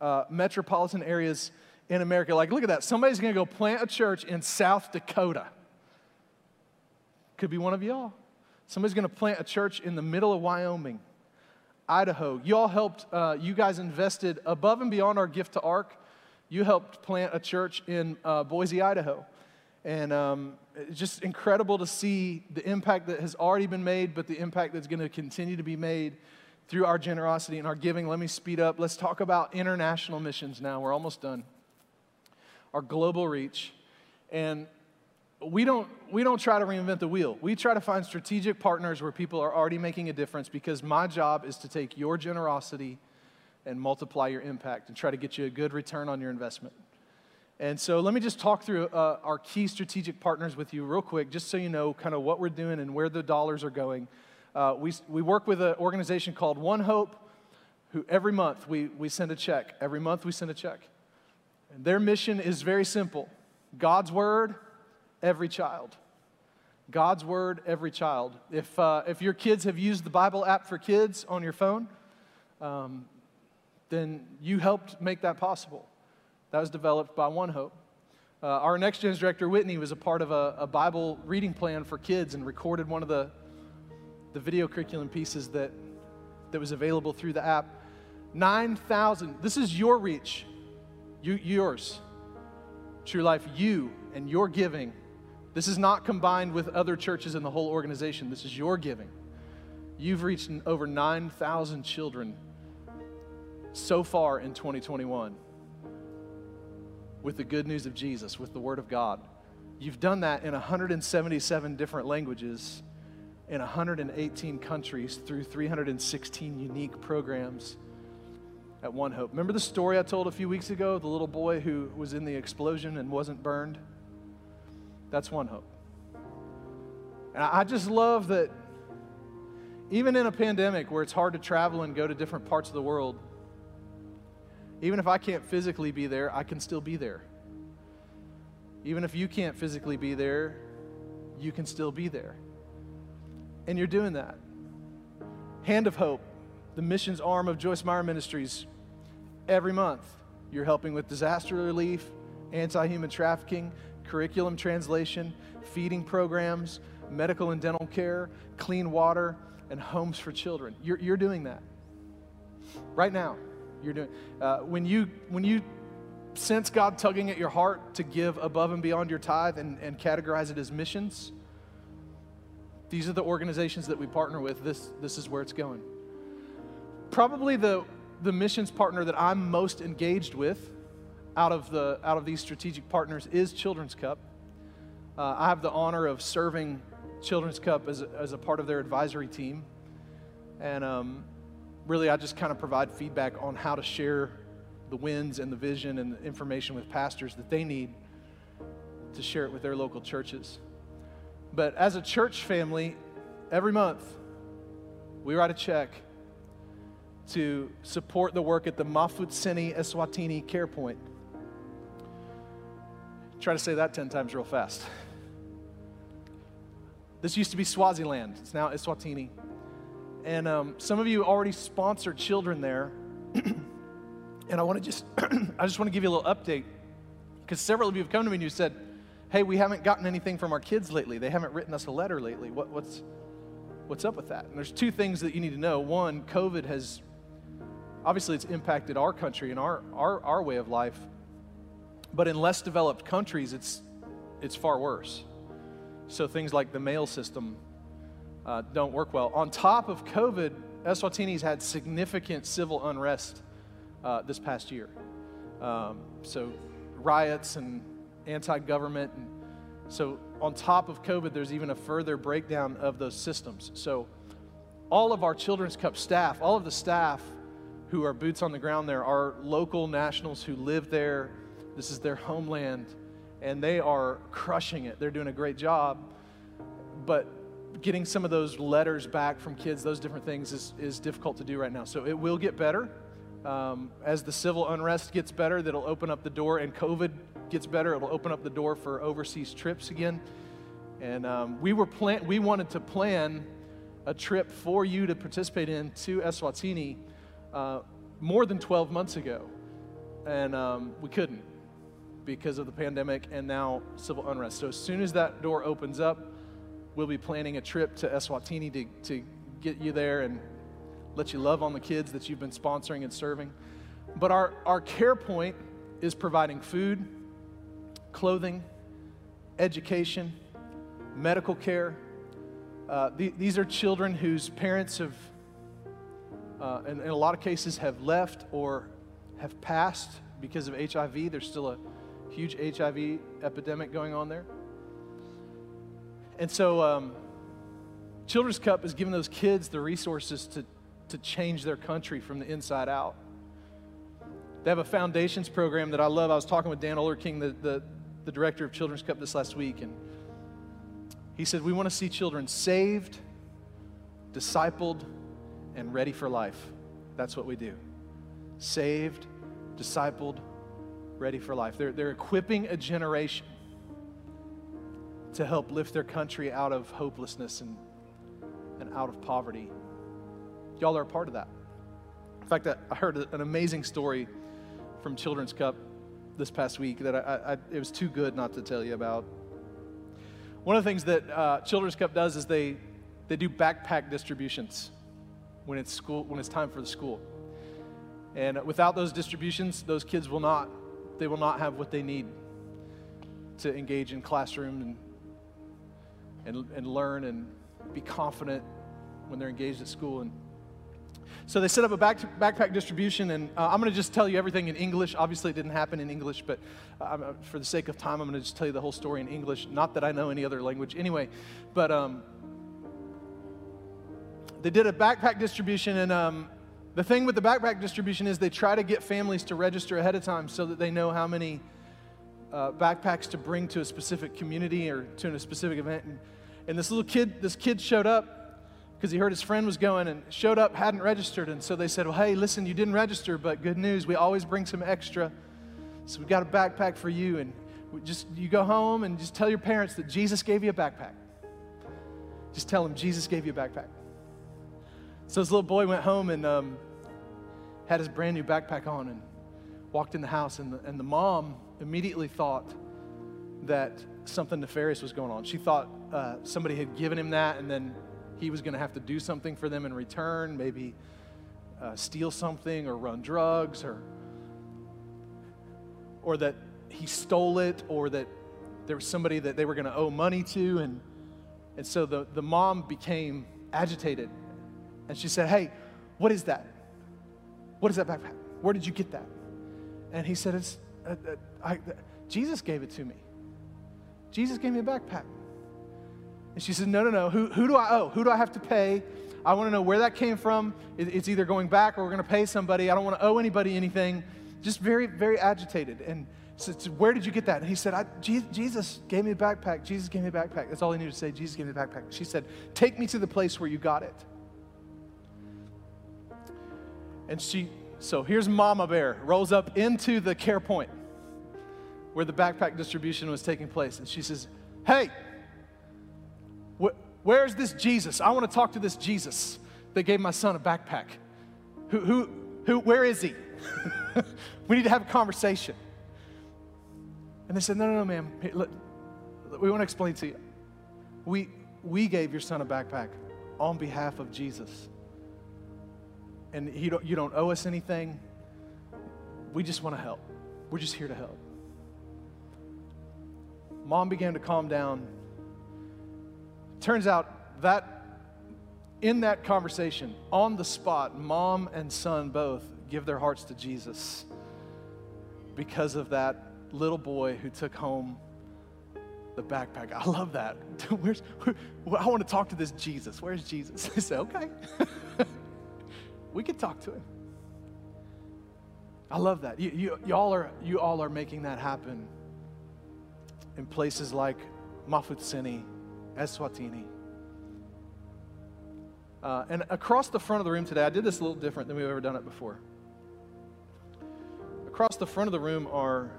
Speaker 1: uh, metropolitan areas in America. Like, look at that. Somebody's going to go plant a church in South Dakota. Could be one of y'all. Somebody's going to plant a church in the middle of Wyoming, Idaho. Y'all helped, uh, you guys invested above and beyond our gift to ARC. You helped plant a church in uh, Boise, Idaho. And um, it's just incredible to see the impact that has already been made, but the impact that's going to continue to be made through our generosity and our giving. Let me speed up. Let's talk about international missions now. We're almost done. Our global reach. And we don't, we don't try to reinvent the wheel. We try to find strategic partners where people are already making a difference because my job is to take your generosity and multiply your impact and try to get you a good return on your investment. And so let me just talk through uh, our key strategic partners with you real quick, just so you know kind of what we're doing and where the dollars are going. Uh, we, we work with an organization called One Hope, who every month we, we send a check. Every month we send a check. And their mission is very simple God's Word, every child. God's Word, every child. If, uh, if your kids have used the Bible app for kids on your phone, um, then you helped make that possible. That was developed by One Hope. Uh, our Next Gen's director, Whitney, was a part of a, a, Bible reading plan for kids and recorded one of the, the video curriculum pieces that, that was available through the app. 9,000, this is your reach, you, yours. True Life, you and your giving. This is not combined with other churches in the whole organization. This is your giving. You've reached over 9,000 children so far in 2021 with the good news of Jesus, with the Word of God. You've done that in 177 different languages in 118 countries through 316 unique programs at One Hope. Remember the story I told a few weeks ago? The little boy who was in the explosion and wasn't burned? That's One Hope. And I just love that even in a pandemic where it's hard to travel and go to different parts of the world, even if I can't physically be there, I can still be there. Even if you can't physically be there, you can still be there. And you're doing that. Hand of Hope, the missions arm of Joyce Meyer Ministries, every month you're helping with disaster relief, anti human trafficking, curriculum translation, feeding programs, medical and dental care, clean water, and homes for children. You're, you're doing that right now. You're doing uh, when you when you sense God tugging at your heart to give above and beyond your tithe and, and categorize it as missions. These are the organizations that we partner with. This this is where it's going. Probably the the missions partner that I'm most engaged with out of the out of these strategic partners is Children's Cup. Uh, I have the honor of serving Children's Cup as as a part of their advisory team. And um, really, I just kind of provide feedback on how to share the wins and the vision and the information with pastors that they need to share it with their local churches. But as a church family, every month we write a check to support the work at the Mafutseni Eswatini Care Point. Try to say that 10 times real fast. This used to be Swaziland, it's now Eswatini. And um, some of you already sponsor children there. and I want to just, I just want to give you a little update because several of you have come to me and you said, hey, we haven't gotten anything from our kids lately. They haven't written us a letter lately. What, what's, what's up with that? And there's two things that you need to know. One, COVID has, obviously, it's impacted our country and our, our, our way of life. But in less developed countries, it's, it's far worse. So things like the mail system uh, don't work well. On top of COVID, Eswatini's had significant civil unrest uh, this past year. Um, so riots and anti government. And so, on top of COVID, there's even a further breakdown of those systems. So, all of our Children's Cup staff, all of the staff who are boots on the ground there, are local nationals who live there. This is their homeland, and they are crushing it. They're doing a great job. But getting some of those letters back from kids, those different things, is, is difficult to do right now. So, it will get better. Um, as the civil unrest gets better, that'll open up the door, and COVID gets better, it'll open up the door for overseas trips again. And um, we were plan- we wanted to plan a trip for you to participate in to Eswatini uh, more than 12 months ago, and um, we couldn't because of the pandemic and now civil unrest. So as soon as that door opens up, we'll be planning a trip to Eswatini to, to get you there and let you love on the kids that you've been sponsoring and serving. But our, our care point is providing food, clothing, education, medical care. Uh, th- these are children whose parents have, uh, in, in a lot of cases, have left or have passed because of HIV. There's still a huge HIV epidemic going on there. And so, um, Children's Cup is giving those kids the resources to, to change their country from the inside out. They have a foundations program that I love. I was talking with Dan Ollerking, the, the, the director of Children's Cup, this last week, and he said, We want to see children saved, discipled, and ready for life. That's what we do. Saved, discipled, ready for life. They're, they're equipping a generation to help lift their country out of hopelessness and, and out of poverty. Y'all are a part of that. In fact, I heard an amazing story from Children's Cup this past week that I, I, it was too good not to tell you about. One of the things that uh, Children's Cup does is they, they do backpack distributions when it's, school, when it's time for the school. And without those distributions, those kids will not, they will not have what they need to engage in classroom and, and, and learn and be confident when they're engaged at school. And so they set up a back, backpack distribution, and uh, I'm going to just tell you everything in English. Obviously, it didn't happen in English, but uh, for the sake of time, I'm going to just tell you the whole story in English. Not that I know any other language anyway, but um, they did a backpack distribution, and um, the thing with the backpack distribution is they try to get families to register ahead of time so that they know how many uh, backpacks to bring to a specific community or to a specific event. And, and this little kid, this kid showed up because he heard his friend was going and showed up, hadn't registered. And so they said, Well, hey, listen, you didn't register, but good news, we always bring some extra. So we've got a backpack for you. And just you go home and just tell your parents that Jesus gave you a backpack. Just tell them Jesus gave you a backpack. So this little boy went home and um, had his brand new backpack on and walked in the house. And the, and the mom immediately thought that something nefarious was going on. She thought uh, somebody had given him that and then he was going to have to do something for them in return, maybe uh, steal something or run drugs or or that he stole it or that there was somebody that they were going to owe money to and and so the, the mom became agitated and she said hey what is that what is that backpack where did you get that and he said it's uh, uh, I, jesus gave it to me jesus gave me a backpack And she said, No, no, no. Who, who do I owe? Who do I have to pay? I want to know where that came from. It, it's either going back or we're going to pay somebody. I don't want to owe anybody anything. Just very, very agitated. And said, Where did you get that? And he said, I, Jesus gave me a backpack. Jesus gave me a backpack. That's all he needed to say. Jesus gave me a backpack. She said, Take me to the place where you got it. And she, so here's Mama Bear, rolls up into the care point where the backpack distribution was taking place. And she says, Hey, wh- where's this Jesus? I want to talk to this Jesus that gave my son a backpack. Who, who, who, where is he? we need to have a conversation. And they said, No, no, no, ma'am. Look, we want to explain to you. We, we gave your son a backpack on behalf of Jesus and you don't, you don't owe us anything. We just want to help. We're just here to help. Mom began to calm down. Turns out that in that conversation, on the spot, mom and son both give their hearts to Jesus because of that little boy who took home the backpack. I love that. Where's, where, I want to talk to this Jesus. Where's Jesus? I said, okay. we could talk to him. I love that. You, you, you, all are, you all are making that happen in places like Mafutseni, Eswatini. Uh, and across the front of the room today, I did this a little different than we've ever done it before. Across the front of the room are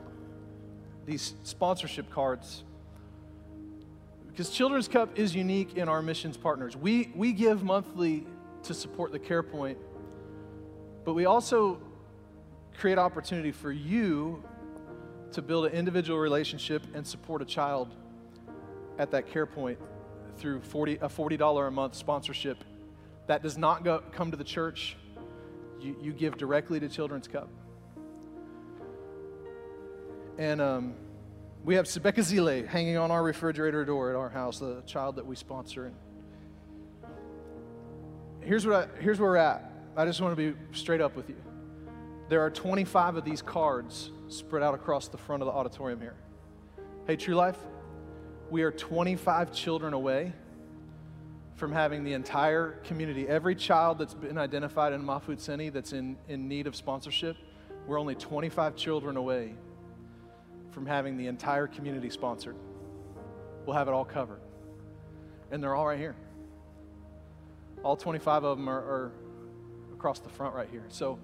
Speaker 1: these sponsorship cards. Because Children's Cup is unique in our missions partners. We, we give monthly to support the Care Point but we also create opportunity for you to build an individual relationship and support a child at that care point through 40, a $40 a month sponsorship. That does not go, come to the church. You, you give directly to Children's Cup. And um, we have Sebeka Zile hanging on our refrigerator door at our house, the child that we sponsor. And here's, what I, here's where we're at. I just want to be straight up with you. There are 25 of these cards spread out across the front of the auditorium here. Hey, True Life, we are 25 children away from having the entire community, every child that's been identified in Mafutseni that's in, in need of sponsorship, we're only 25 children away from having the entire community sponsored. We'll have it all covered. And they're all right here. All 25 of them are, are across the front right here. So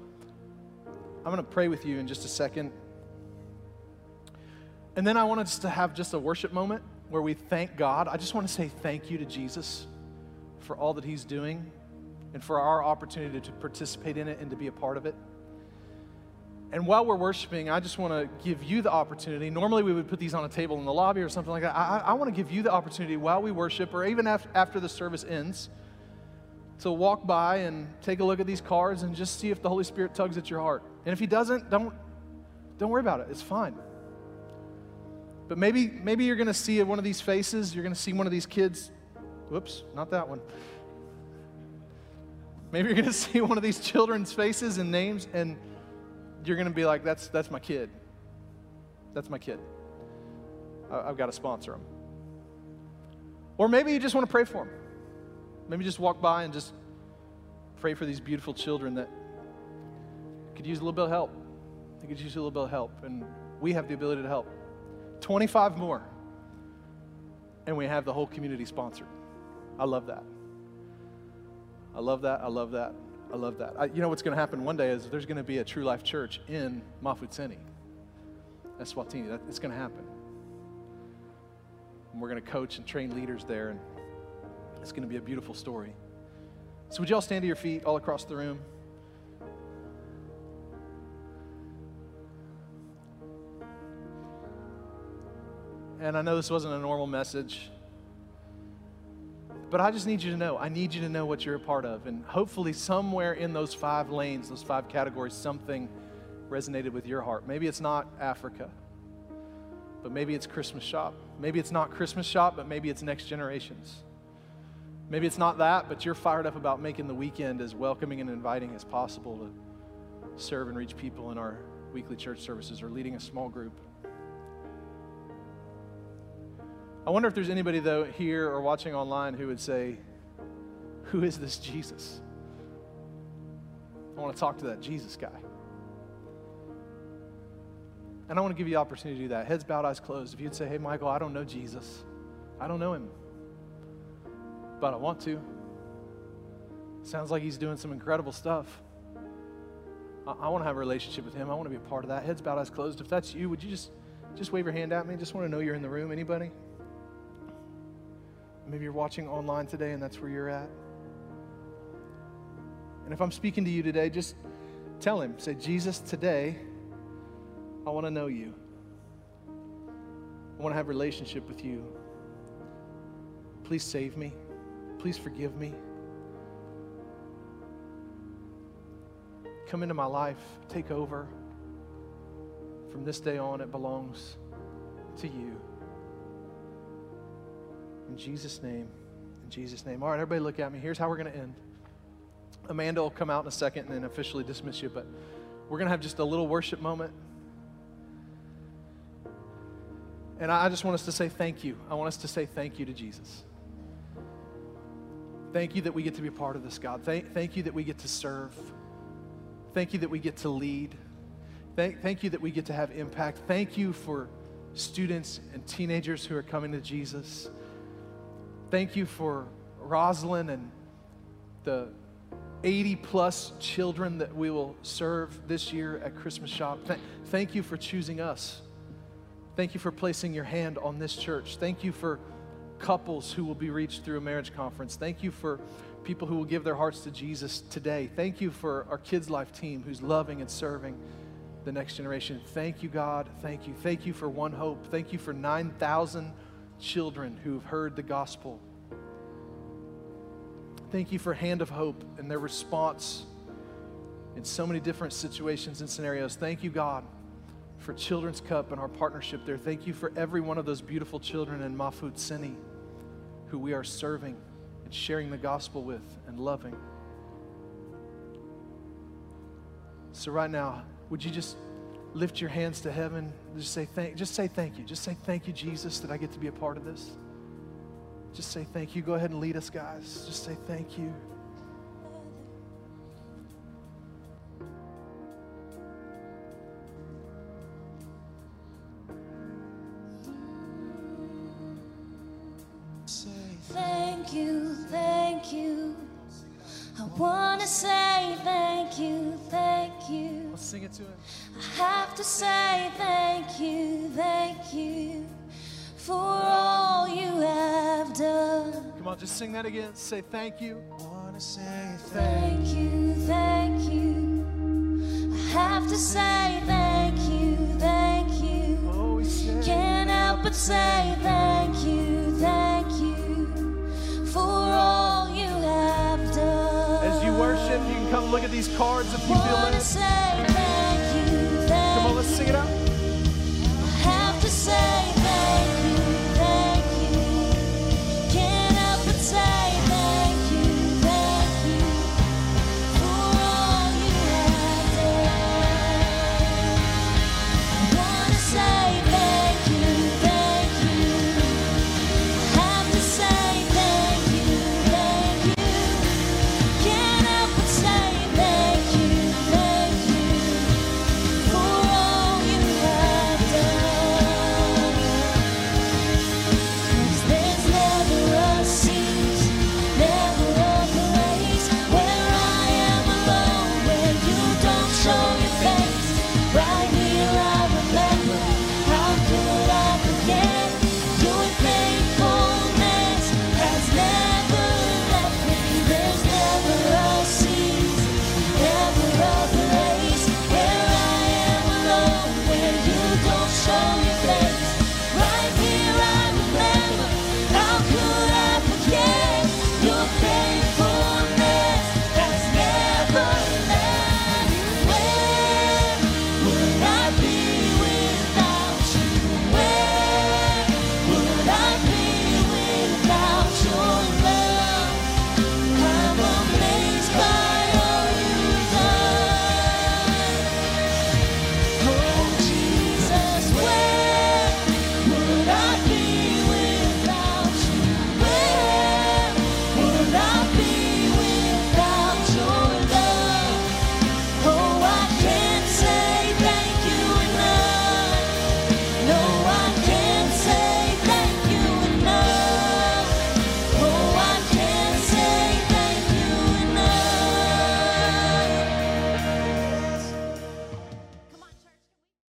Speaker 1: I'm going to pray with you in just a second. And then I want us to have just a worship moment where we thank God. I just want to say thank you to Jesus for all that He's doing and for our opportunity to participate in it and to be a part of it. And while we're worshiping, I just want to give you the opportunity. Normally, we would put these on a table in the lobby or something like that. I, I want to give you the opportunity while we worship, or even after, after the service ends, to walk by and take a look at these cards and just see if the Holy Spirit tugs at your heart. And if he doesn't, don't don't worry about it. It's fine. But maybe maybe you're going to see one of these faces, you're going to see one of these kids. Whoops, not that one. Maybe you're going to see one of these children's faces and names and you're going to be like that's that's my kid. That's my kid. I've got to sponsor him. Or maybe you just want to pray for him. Maybe just walk by and just pray for these beautiful children that could use a little bit of help. They could use a little bit of help. And we have the ability to help. 25 more. And we have the whole community sponsored. I love that. I love that. I love that. I love that. I, you know what's going to happen one day is there's going to be a True Life Church in Mafutseni. That's Swatini. That, it's going to happen. And we're going to coach and train leaders there. And it's going to be a beautiful story. So, would you all stand to your feet all across the room? And I know this wasn't a normal message, but I just need you to know I need you to know what you're a part of. And hopefully, somewhere in those five lanes, those five categories, something resonated with your heart. Maybe it's not Africa, but maybe it's Christmas shop. Maybe it's not Christmas shop, but maybe it's next generations. Maybe it's not that, but you're fired up about making the weekend as welcoming and inviting as possible to serve and reach people in our weekly church services or leading a small group. I wonder if there's anybody, though, here or watching online who would say, Who is this Jesus? I want to talk to that Jesus guy. And I want to give you the opportunity to do that. Heads bowed, eyes closed. If you'd say, Hey, Michael, I don't know Jesus, I don't know him, but I want to. Sounds like he's doing some incredible stuff. I, I want to have a relationship with him. I want to be a part of that. Heads bowed, eyes closed. If that's you, would you just just wave your hand at me? Just want to know you're in the room. Anybody? Maybe you're watching online today and that's where you're at. And if I'm speaking to you today, just tell him, say, Jesus, today, I want to know you. I want to have a relationship with you. Please save me. Please forgive me. Come into my life, take over. From this day on, it belongs to you. In Jesus' name. In Jesus' name. All right, everybody look at me. Here's how we're going to end. Amanda will come out in a second and then officially dismiss you, but we're going to have just a little worship moment. And I just want us to say thank you. I want us to say thank you to Jesus. Thank you that we get to be part of this, God. Thank, thank you that we get to serve. Thank you that we get to lead. Thank, thank you that we get to have impact. Thank you for students and teenagers who are coming to Jesus. Thank you for Rosalind and the 80 plus children that we will serve this year at Christmas Shop. Th- thank you for choosing us. Thank you for placing your hand on this church. Thank you for couples who will be reached through a marriage conference. Thank you for people who will give their hearts to Jesus today. Thank you for our Kids Life team who's loving and serving the next generation. Thank you, God. Thank you. Thank you for One Hope. Thank you for 9,000 children who've heard the gospel. Thank you for Hand of Hope and their response in so many different situations and scenarios. Thank you, God, for Children's Cup and our partnership there. Thank you for every one of those beautiful children in Mafutseni who we are serving and sharing the gospel with and loving. So right now, would you just lift your hands to heaven? Just say thank just say thank you. Just say thank you, Jesus, that I get to be a part of this. Just say thank you. Go ahead and lead us, guys. Just say thank you. Sing it to him.
Speaker 3: I have to say thank you, thank you for all you have done.
Speaker 1: Come on, just sing that again. Say thank you.
Speaker 4: I wanna say
Speaker 3: Thank you, thank you. I have to say thank you, thank you.
Speaker 1: Oh, we say
Speaker 3: Can't help but say thank you, thank you for all you have done.
Speaker 1: As you worship, you can come look at these cards if you feel
Speaker 3: Wanna
Speaker 1: out.